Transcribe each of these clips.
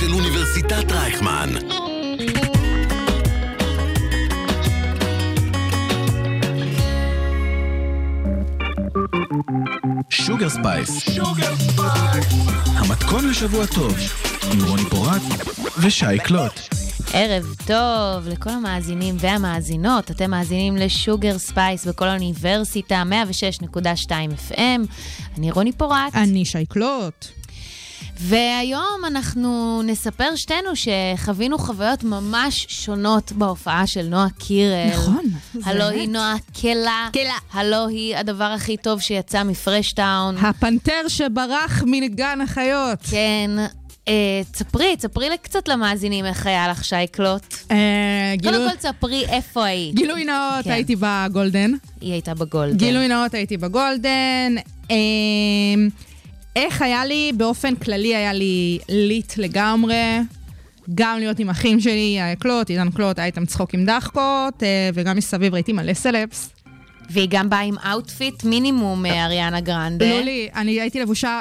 של אוניברסיטת רייכמן. Sugar Spice. המתכון לשבוע טוב, עם רוני פורט ושי קלוט. ערב טוב לכל המאזינים והמאזינות, אתם מאזינים ל Sugar Spice בקול האוניברסיטה, 106.2 FM. אני רוני פורט. אני שי קלוט. והיום אנחנו נספר שתינו שחווינו חוויות ממש שונות בהופעה של נועה קירל. נכון, הלו. היא נועה קלה. קלה. הלו היא הדבר הכי טוב שיצא מפרשטאון. הפנתר שברח מגן החיות. כן. אה, תספרי, קצת למאזינים איך היה לך שייקלוט. אה, גילוי- קודם כל תספרי איפה היית. גילוי נאות, כן. הייתי בגולדן. היא הייתה ב golden. גילוי נאות, הייתי ב golden. אה, איך היה לי? באופן כללי היה לי lit לגמרי. גם להיות עם אחים שלי, קלוט, עידן קלוט, היה איתם צחוק עם דחקות, אה, וגם מסביב ראיתי מלא סלפס. והיא גם באה עם outfit מינימום מאריאנה גרנדה. לא לי, אני הייתי לבושה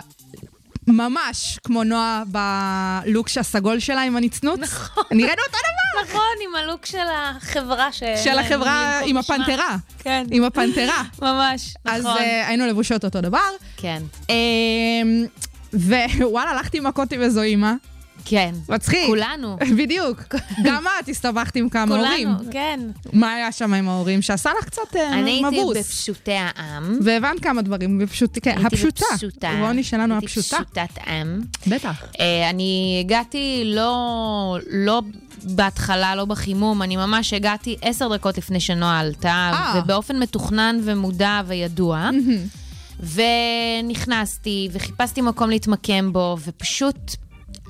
ממש כמו נועה בלוק הסגול שלה עם הנצנוץ. נכון. נראינו אותו דבר. נכון, עם הלוק של החברה ש... של החברה עם הפנתרה. כן. עם הפנתרה. ממש, אז נכון. אה, היינו לבושות אותו דבר. כן, אמ, ווואלה, הלכתי מכות עם איזו אימא. כן. מצחיק. כולנו. בדיוק. גם את הסתבכת עם כמה הורים. כולנו, כן. מה היה שם עם ההורים שעשה לך קצת אה, אני הייתי מבוס? בפשוטי העם. והבנת כמה דברים, בפשוט, כן, הייתי הפשוטה. בפשוטה. רוני שלנו הייתי הפשוטה. פשוטת עם. בטח. אה, אני הגעתי לא, לא בהתחלה, לא בחימום, אני ממש הגעתי עשר דקות לפני שנועה עלתה, אה. ובאופן מתוכנן ומודע וידוע. ונכנסתי, וחיפשתי מקום להתמקם בו, ופשוט,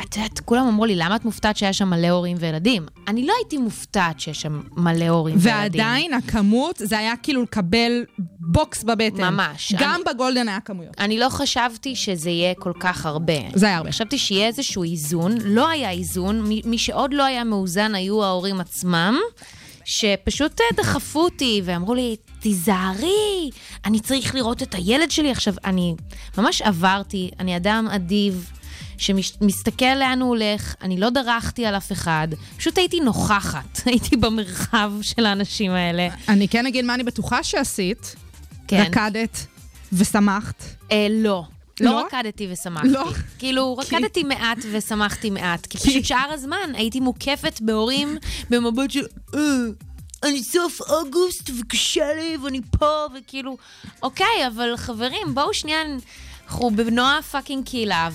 את יודעת, כולם אמרו לי, למה את מופתעת שהיה שם מלא הורים וילדים? אני לא הייתי מופתעת שיש שם מלא הורים וילדים. ועדיין הכמות, זה היה כאילו לקבל בוקס בבטן. ממש. גם ב golden היה כמויות. אני לא חשבתי שזה יהיה כל כך הרבה. זה היה הרבה. חשבתי שיהיה איזשהו איזון, לא היה איזון, מי, מי שעוד לא היה מאוזן היו ההורים עצמם, שפשוט אה, דחפו אותי ואמרו לי, תיזהרי, אני צריך לראות את הילד שלי. עכשיו, אני ממש עברתי, אני אדם אדיב. שמסתכל לאן הוא הולך, אני לא דרכתי על אף אחד, פשוט הייתי נוכחת, הייתי במרחב של האנשים האלה. אני כן אגיד מה אני בטוחה שעשית. כן. רקדת ושמחת. אה, לא. לא לא? רקדתי ושמחתי. לא. כאילו, כי- רקדתי מעט ושמחתי מעט, כי פשוט שאר הזמן הייתי מוקפת בהורים במבט של, אה, אני סוף אוגוסט וקשה לי ואני פה, וכאילו, אוקיי, אבל חברים, בואו שנייה, אנחנו בנועה פאקינג קהילה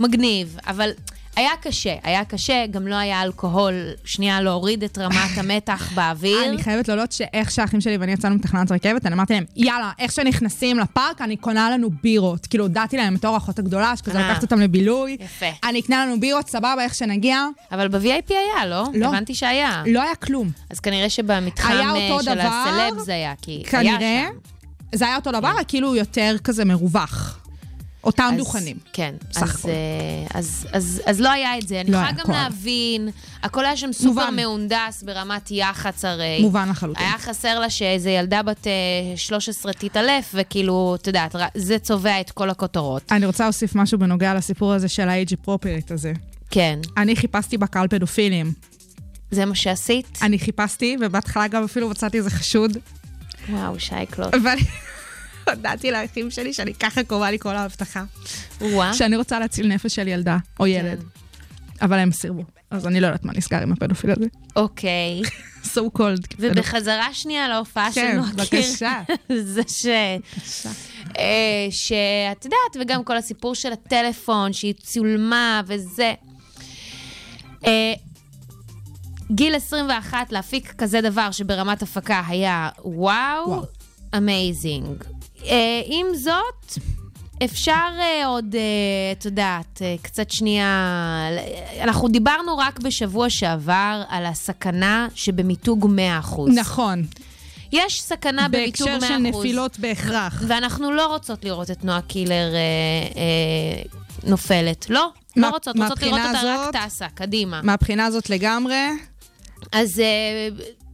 ומגניב, אבל... היה קשה, היה קשה, גם לא היה אלכוהול, שנייה להוריד את רמת המתח באוויר. אני חייבת להודות שאיך שהאחים שלי ואני יצאנו מתחנת רכבת, אני אמרתי להם, יאללה, איך שנכנסים לפארק, אני קונה לנו בירות. כאילו, הודעתי להם בתור האחות הגדולה, שכזה אה. לקחת אותם לבילוי. יפה. אני אקנה לנו בירות, סבבה, איך שנגיע. אבל ב-VIP היה, לא? לא. הבנתי שהיה. לא היה כלום. אז כנראה שבמתחם אה, של דבר, הסלבס היה, כי היה כנראה. שם. זה היה אותו דבר, רק כאילו יותר כזה מרווח. אותם אז- דוכנים. כן. סך אז, הכל. אה, אז, אז, אז לא היה את זה. אני לא יכולה גם הכל. להבין, הכל היה שם סופר מובן. מהונדס ברמת יח"צ הרי. מובן לחלוטין. היה חסר לה שאיזה ילדה בת אה, 13 תתעלף, וכאילו, את יודעת, זה צובע את כל הכותרות. אני רוצה להוסיף משהו בנוגע לסיפור הזה של ה-age appropriate הזה. כן. אני חיפשתי בקהל פדופילים. זה מה שעשית? אני חיפשתי, ובהתחלה גם אפילו מצאתי איזה חשוד, וואו, שייקלוט. הודעתי לאחים שלי שאני ככה קרובה לי כל ההבטחה. וואה. שאני רוצה להציל נפש של ילדה או ילד. אבל הם סירבו. אז אני לא יודעת מה נסגר עם הפדופיל הזה. אוקיי. so called. ובחזרה שנייה להופעה של כן, נועה קיר. בבקשה. זה ש... אה, שאת יודעת, וגם כל הסיפור של הטלפון, שהיא צולמה וזה. אה, גיל 21, להפיק כזה דבר שברמת הפקה היה וואו, וואו. amazing. עם זאת, אפשר אה, עוד, אה, את יודעת, אה, קצת שנייה... אנחנו דיברנו רק בשבוע שעבר על הסכנה שבמיתוג 100%. נכון. יש סכנה במיתוג 100%. בהקשר של נפילות בהכרח. ואנחנו לא רוצות לראות את נועה קילר אה, אה, נופלת. לא, לא מה- רוצות. רוצות לראות אותה רק טסה, קדימה. מהבחינה הזאת לגמרי, אז אה,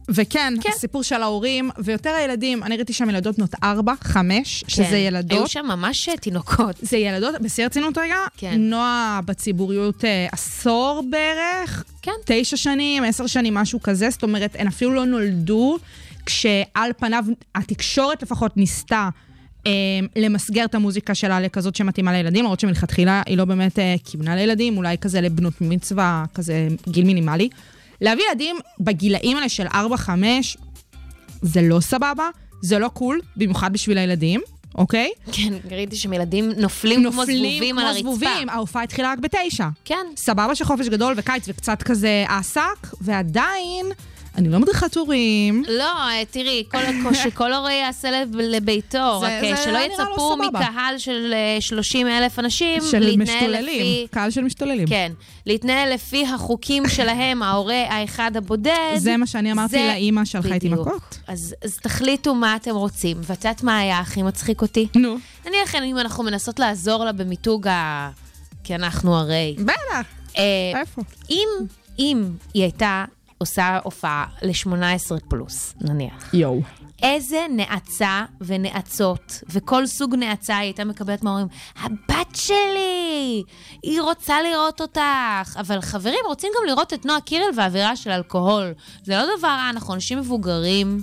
וכן, כן. הסיפור של ההורים, ויותר הילדים, אני ראיתי שם ילדות בנות 4, 5, שזה כן. ילדות. היו שם ממש אה, תינוקות. זה ילדות, בשיא הרצינות רגע, כן. נועה בציבוריות אה, עשור בערך, כן. תשע שנים, עשר שנים, משהו כזה, זאת אומרת, הן אפילו לא נולדו, כשעל פניו התקשורת לפחות ניסתה אה, למסגר את המוזיקה שלה לכזאת שמתאימה לילדים, למרות שמלכתחילה היא לא באמת כיוונה לילדים, אולי כזה לבנות מצווה, כזה גיל מינימלי. להביא ילדים בגילאים האלה של 4-5, זה לא סבבה, זה לא קול, במיוחד בשביל הילדים, אוקיי? כן, ראיתי שם ילדים נופלים כמו זבובים על הרצפה. זבובים. ההופעה התחילה רק בתשע. כן. סבבה שחופש גדול וקיץ וקצת כזה עסק, ועדיין, אני לא מדריכת הורים. לא, אה, תראי, כל, שכל הורה יעשה לב- לביתו, רק אה, שלא יצפו. מקהל של 30 אלף אנשים של משתוללים. קהל של משתוללים. כן, להתנהל לפי החוקים שלהם, ההורה האחד הבודד. זה מה שאני אמרתי לאימא שהלכה איתי. מכות. אז, אז תחליטו מה אתם רוצים. ואת יודעת מה היה הכי מצחיק אותי? נו. נניח אם אנחנו מנסות לעזור לה במיתוג ה... כי אנחנו הרי... בטח. אה, איפה? אם, אם היא הייתה עושה הופעה ל-18 פלוס, נניח, יואו. איזה נאצה ונאצות, וכל סוג נאצה היא הייתה מקבלת מההורים. הבת שלי, היא רוצה לראות אותך. אבל חברים, רוצים גם לראות את נועה קירל והאווירה של אלכוהול. זה לא דבר רע, אנחנו אנשים מבוגרים.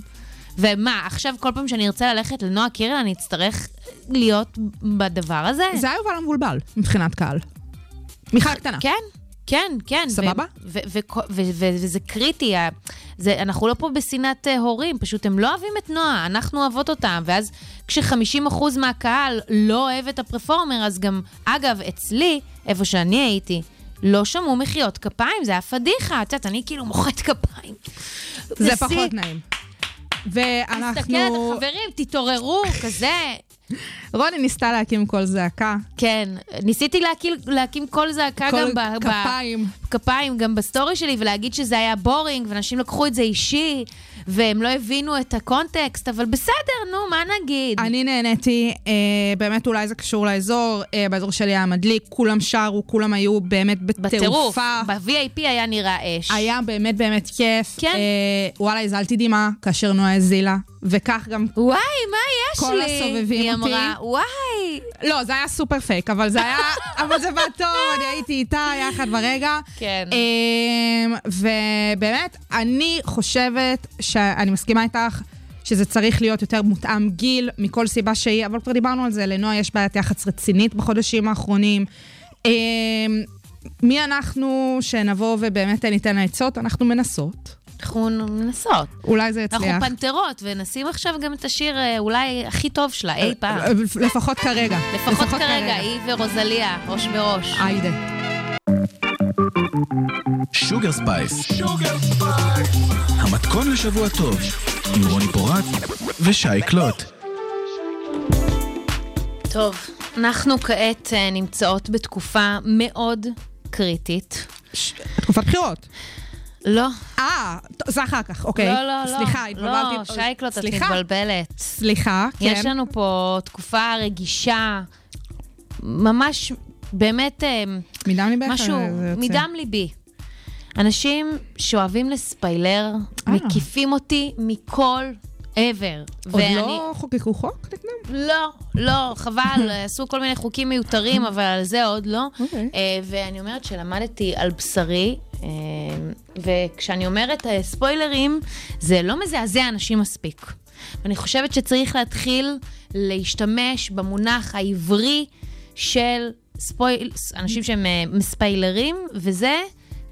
ומה, עכשיו כל פעם שאני ארצה ללכת לנועה קירל, אני אצטרך להיות בדבר הזה? זה היה יובל המבולבל, מבחינת קהל. מיכל קטנה. כן, כן, כן. סבבה? וזה קריטי, זה, אנחנו לא פה בשנאת אה, הורים, פשוט הם לא אוהבים את נועה, אנחנו אוהבות אותם, ואז כש-50% מהקהל לא אוהב את הפרפורמר, אז גם, אגב, אצלי, איפה שאני הייתי, לא שמעו מחיאות כפיים, זה היה פדיחה, את יודעת, אני כאילו מוחאת כפיים. זה. פחות נעים. ואנחנו... מסתכלת, חברים, תתעוררו, כזה. רוני ניסתה להקים קול זעקה. כן, ניסיתי להקים, להקים קול זעקה קול גם ב... ב- כפיים. כפיים גם ב story שלי, ולהגיד שזה היה boring, ואנשים לקחו את זה אישי, והם לא הבינו את הקונטקסט, אבל בסדר, נו, מה נגיד? אני נהניתי, אה, באמת אולי זה קשור לאזור, אה, באזור שלי היה מדליק, כולם שרו, כולם היו באמת בטירוף, בתעופה. ב-VIP היה נראה אש. היה באמת באמת כיף. כן. אה, וואלה, הזלתי דמעה כאשר נועה הזילה, וכך גם... וואי, מה יש כל לי? הסובבים היא אותי. אמרה, וואי. לא, זה היה סופר פייק, אבל זה היה... אבל זה בא טוב, אני הייתי איתה יחד ברגע. כן. אמ, ובאמת, אני חושבת שאני מסכימה איתך. שזה צריך להיות יותר מותאם גיל, מכל סיבה שהיא, אבל כבר דיברנו על זה, לנועה יש בעיית יח"צ רצינית בחודשים האחרונים. אמ, מי אנחנו שנבוא ובאמת ניתן לה עצות? אנחנו מנסות. אנחנו מנסות. אולי זה יצליח. אנחנו פנתרות, ונשים עכשיו גם את השיר אה, אולי הכי טוב שלה אי פעם. אה, לפחות כרגע. לפחות כרגע, היא ורוזליה, ראש בראש. היידה. Sugar Spice. המתכון לשבוע טוב, עם רוני פורט ושי קלוט. טוב, אנחנו כעת אה, נמצאות בתקופה מאוד קריטית. תקופת בחירות. לא, אה, זה אחר כך, אוקיי. לא, לא, לא. סליחה, התבלבלתי. לא, שייקלוט, את סליחה. מתבלבלת. סליחה, כן. יש לנו פה תקופה רגישה, ממש, באמת, אה, מדם ליבך משהו יוצא. מדם ליבי. אנשים שאוהבים לספיילר, אה. מקיפים אותי מכל עבר. עוד לא חוקקו חוק נגדם? לא, לא, חבל, עשו כל מיני חוקים מיותרים, אבל על זה עוד לא. אוקיי. אה, ואני אומרת שלמדתי על בשרי, אה, וכשאני אומרת אה, ספוילרים, זה לא מזעזע אנשים מספיק. ואני חושבת שצריך להתחיל להשתמש במונח העברי של ספויל... אנשים שהם אה, מספיילרים, וזה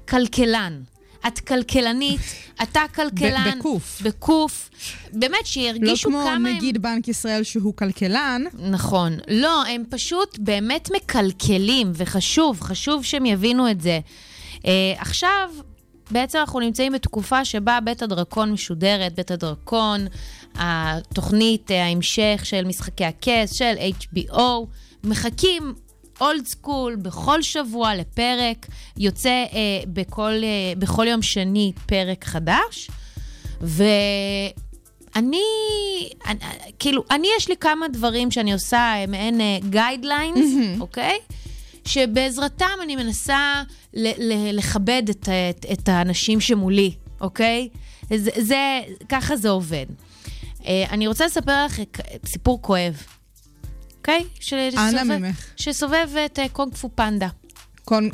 כלכלן. את כלכלנית, אתה כלכלן. בקוף. בקוף. באמת, לא שירגישו כמו כמה הם... נגיד בנק ישראל שהוא כלכלן. נכון. לא, הם פשוט באמת מקלקלים, וחשוב, חשוב שהם יבינו את זה. Uh, עכשיו, בעצם אנחנו נמצאים בתקופה שבה בית הדרקון משודרת, בית הדרקון, התוכנית, uh, ההמשך של משחקי הכס, של HBO, מחכים אולד סקול בכל שבוע לפרק, יוצא uh, בכל, uh, בכל יום שני פרק חדש, ו... אני, אני, כאילו, אני יש לי כמה דברים שאני עושה, אה, מעין guidelines, אוקיי? שבעזרתם אני מנסה ל- ל- לכבד את, את, את האנשים שמולי, אוקיי? זה, זה, ככה זה עובד. אה, אני רוצה לספר לך סיפור כואב, אוקיי? אנא ממך. שסובב את אה, קונג פו פנדה.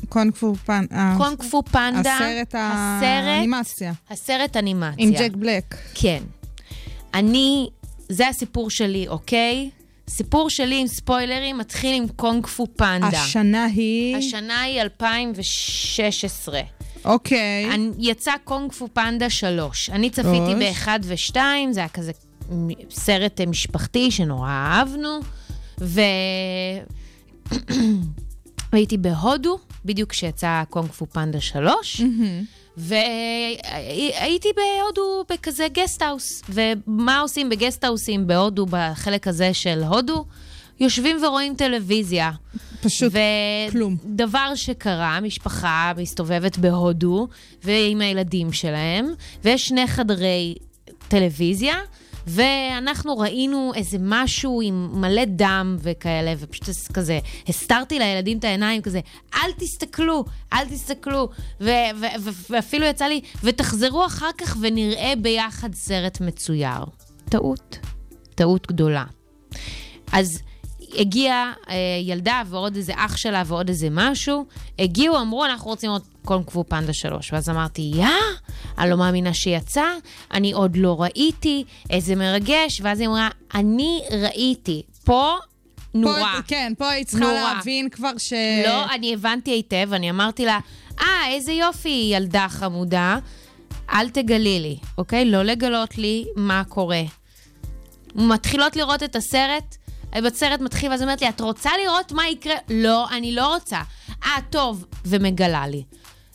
קונג פו פנדה. קונג פו פנדה. הסרט האנימציה. הסרט אנימציה. עם ג'ק בלק. כן. אני, זה הסיפור שלי, אוקיי? סיפור שלי עם ספוילרים מתחיל עם קונג פו פנדה. השנה היא? השנה היא 2016. אוקיי. אני, יצא קונג פו פנדה 3. אני צפיתי ב-1 ו-2, זה היה כזה סרט משפחתי שנורא אהבנו, ו... והייתי בהודו, בדיוק כשיצא קונג פו פנדה 3, והייתי בהודו בכזה גסטהאוס. ומה עושים בגסטהאוסים בהודו, בחלק הזה של הודו? יושבים ורואים טלוויזיה. פשוט ו- כלום. ודבר שקרה, משפחה מסתובבת בהודו, ועם הילדים שלהם, ויש שני חדרי טלוויזיה, ואנחנו ראינו איזה משהו עם מלא דם וכאלה, ופשוט כזה, הסתרתי לילדים את העיניים כזה, אל תסתכלו, אל תסתכלו. ו- ו- ו- ואפילו יצא לי, ותחזרו אחר כך ונראה ביחד סרט מצויר. טעות. טעות גדולה. אז הגיעה אה, ילדה ועוד איזה אח שלה ועוד איזה משהו, הגיעו, אמרו, אנחנו רוצים עוד קונג פו פנדה שלוש. ואז אמרתי, יא, אני לא מאמינה שיצא, אני עוד לא ראיתי, איזה מרגש. ואז היא אמרה, אני ראיתי, פה נורא. פה, כן, פה היא צריכה נורא. להבין כבר ש... לא, אני הבנתי היטב, אני אמרתי לה, אה, איזה יופי, ילדה חמודה, אל תגלי לי, אוקיי? לא לגלות לי מה קורה. מתחילות לראות את הסרט, בסרט מתחיל, ואז אומרת לי, את רוצה לראות מה יקרה? לא, אני לא רוצה. אה, טוב, ומגלה לי.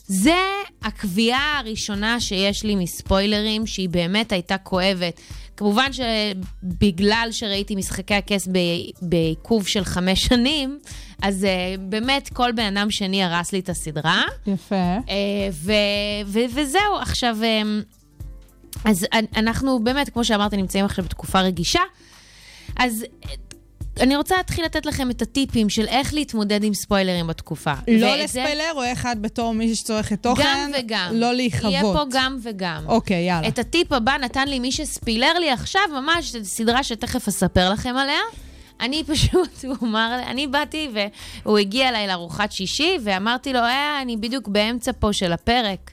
זה הקביעה הראשונה שיש לי מספוילרים, שהיא באמת הייתה כואבת. כמובן שבגלל שראיתי משחקי הכס בעיכוב של חמש שנים, אז uh, באמת כל בן אדם שני הרס לי את הסדרה. יפה. Uh, ו- ו- וזהו, עכשיו, uh, אז אנחנו באמת, כמו שאמרתי, נמצאים עכשיו בתקופה רגישה. אז אני רוצה להתחיל לתת לכם את הטיפים של איך להתמודד עם ספוילרים בתקופה. לא לספיילר או אחד בתור מישהי שצורכת תוכן? גם וגם. לא להיכבות. יהיה פה גם וגם. אוקיי, יאללה. את הטיפ הבא נתן לי מי שספילר לי עכשיו, ממש, סדרה שתכף אספר לכם עליה. אני פשוט, הוא אמר, אני באתי והוא הגיע אליי לארוחת שישי, ואמרתי לו, אה, אני בדיוק באמצע פה של הפרק,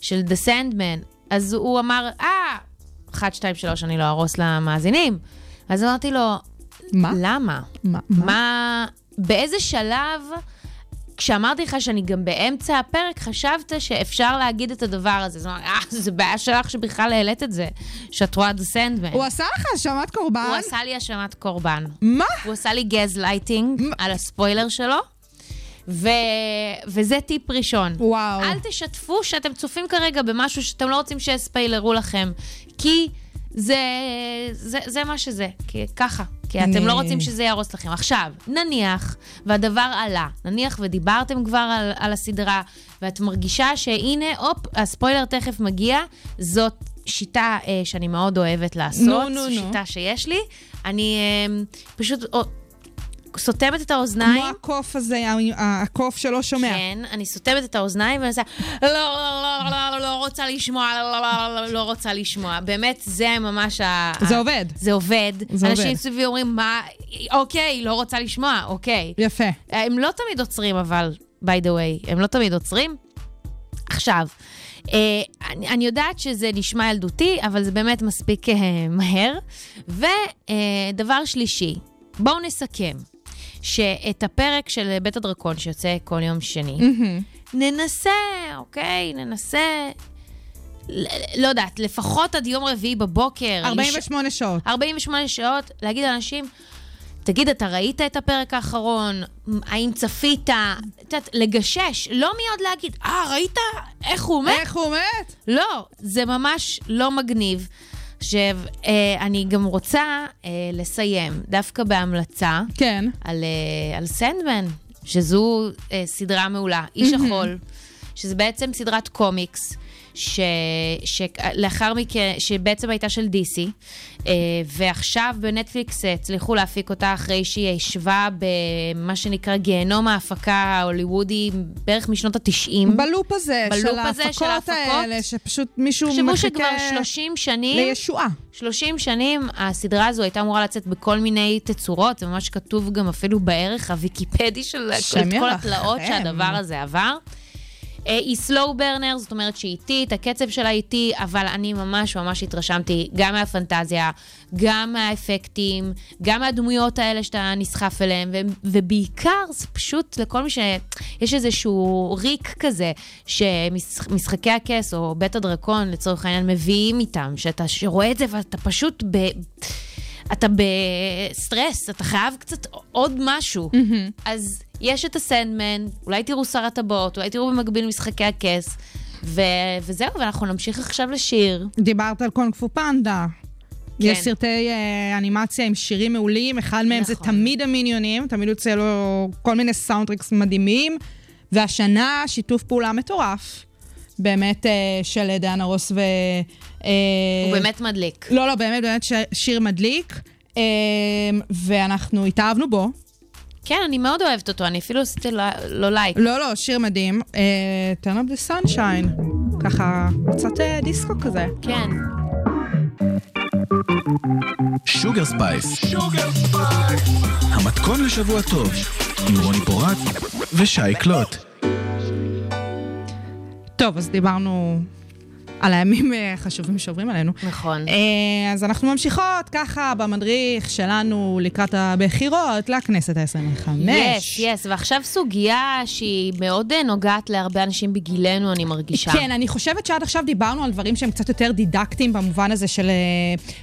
של The Sandman. אז הוא אמר, אה, 1, 2, 3, אני לא ארוס למאזינים. אז אמרתי לו, מה? למה? מה? מה? באיזה שלב, כשאמרתי לך שאני גם באמצע הפרק, חשבת שאפשר להגיד את הדבר הזה. זאת אומרת, אה, זה בעיה שלך שבכלל העלית את זה, שאת רואה את הסנדמן. הוא עשה לך האשמת קורבן? הוא עשה לי האשמת קורבן. מה? הוא עשה לי גזלייטינג על הספוילר שלו. ו... וזה טיפ ראשון. וואו. אל תשתפו שאתם צופים כרגע במשהו שאתם לא רוצים שיספיילרו לכם, כי זה, זה, זה מה שזה, כי ככה. כי אני... אתם לא רוצים שזה יהרוס לכם. עכשיו, נניח, והדבר עלה, נניח ודיברתם כבר על, על הסדרה, ואת מרגישה שהנה, הופ, הספוילר תכף מגיע, זאת שיטה אה, שאני מאוד אוהבת לעשות, נו, נו, נו. שיטה שיש לי. אני אה, פשוט סותמת את האוזניים. כמו הקוף הזה, הקוף שלא שומע. כן, אני סותמת את האוזניים ואני עושה, לא, לא, לא, לא, לא רוצה לשמוע, לא, לא, לא, לא רוצה לשמוע. באמת, זה ממש ה... זה עובד. זה עובד. אנשים סביבי אומרים, מה, אוקיי, לא רוצה לשמוע, אוקיי. יפה. הם לא תמיד עוצרים, אבל, by the way, הם לא תמיד עוצרים. עכשיו, אה, אני, אני יודעת שזה נשמע ילדותי, אבל זה באמת מספיק אה, מהר. ודבר אה, שלישי, בואו נסכם. שאת הפרק של בית הדרקון שיוצא כל יום שני, mm-hmm. ננסה, אוקיי? ננסה לא יודעת, לפחות עד יום רביעי בבוקר. 48 לש... שעות. 48 שעות, להגיד לאנשים, תגיד, אתה ראית את הפרק האחרון? האם צפית? את יודעת, לגשש, לא מיד להגיד, אה, ראית? איך הוא מת? איך הוא מת? לא, זה ממש לא מגניב. עכשיו, אה, אני גם רוצה אה, לסיים דווקא בהמלצה. כן. על, אה, על סנדמן, שזו סדרה מעולה, איש החול, שזה בעצם סדרת קומיקס. שלאחר מכן, שבעצם הייתה של DC, אה, ועכשיו בנטפליקס הצליחו להפיק אותה אחרי שהיא ישבה במה שנקרא גיהנום ההפקה ההוליוודי בערך משנות ה-90. בלופ הזה, בלופ של הזה ההפקות של ההפקות. האלה, שפשוט מישהו תחשבו מחכה שכבר 30 שנים, לישועה. 30 שנים, הסדרה הזו הייתה אמורה לצאת בכל מיני תצורות, זה ממש כתוב גם אפילו בערך הוויקיפדי של כל. התלאות שהדבר הזה עבר. אה, היא סלואו ברנר, זאת אומרת שהיא איטית, הקצב שלה איטי, אבל אני ממש ממש התרשמתי גם מהפנטזיה, גם מהאפקטים, גם מהדמויות האלה שאתה נסחף אליהן, ו- ובעיקר זה פשוט לכל מי ש... יש איזשהו ריק כזה, שמשחקי הכס, או בית הדרקון לצורך העניין, מביאים איתם, שאתה רואה את זה ואתה פשוט ב... אתה בסטרס, אתה חייב קצת עוד משהו. אז יש את הסנדמן, אולי תראו שר הטבעות, אולי תראו במקביל משחקי הכס, ו- וזהו, ואנחנו נמשיך עכשיו לשיר. דיברת על קונג פו פנדה. כן. יש סרטי אה, אנימציה עם שירים מעולים, אחד מהם זה נכון. תמיד המיניונים, תמיד יוצא לו כל מיני soundtracks מדהימים, והשנה שיתוף פעולה מטורף, באמת אה, של דיאנה רוס ו... אה, הוא באמת מדליק. לא, לא, באמת, באמת ש- שיר מדליק, אה, ואנחנו התאהבנו בו. כן, אני מאוד אוהבת אותו, אני אפילו עשיתי לו- like. לא, לא, שיר מדהים. אה, turn up the sunshine. ככה, קצת אה, דיסקו כזה. כן. שוגר ספייס. המתכון לשבוע טוב, עם רוני פורט ושי קלוט. טוב, אז דיברנו על הימים אה, החשובים שעוברים עלינו. נכון. אה, אז אנחנו ממשיכות ככה במדריך שלנו לקראת הבחירות לכנסת ה-25. yes, יס, ועכשיו סוגיה שהיא מאוד אה, נוגעת להרבה אנשים בגילנו, אני מרגישה. כן, אני חושבת שעד עכשיו דיברנו על דברים שהם קצת יותר דידקטיים במובן הזה של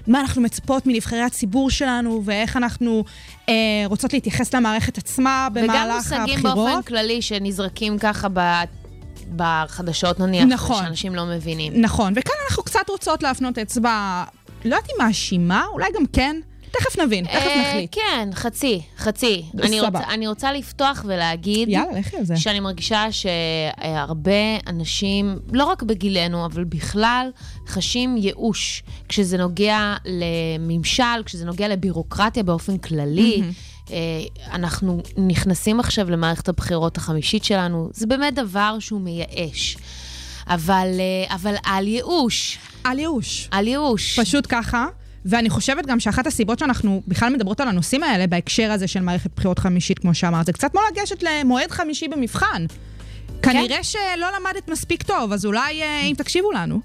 מה אנחנו מצפות מנבחרי הציבור שלנו ואיך אנחנו אה, רוצות להתייחס למערכת עצמה וגם במהלך מושגים הבחירות. באופן כללי שנזרקים ככה ב... בחדשות נניח, נכון. שאנשים לא מבינים. נכון, וכאן אנחנו קצת רוצות להפנות אצבע, לא יודעת אם מאשימה, אולי גם כן. תכף נבין, תכף אה, נחליט. כן, חצי, חצי. אני. רוצה, אני רוצה לפתוח ולהגיד... יאללה, לכי על זה. שאני מרגישה שהרבה אנשים, לא רק בגילנו, אבל בכלל, חשים ייאוש כשזה נוגע לממשל, כשזה נוגע לבירוקרטיה באופן כללי. אה, אנחנו נכנסים עכשיו למערכת הבחירות החמישית שלנו, זה באמת דבר שהוא מייאש. אבל, אה, אבל על ייאוש, על ייאוש. על ייאוש. פשוט ככה. ואני חושבת גם שאחת הסיבות שאנחנו בכלל מדברות על הנושאים האלה בהקשר הזה של מערכת בחירות חמישית, כמו שאמרת, זה קצת כמו לגשת למועד חמישי במבחן. כנראה שלא למדת מספיק טוב, אז אולי אה, אם תקשיבו לנו,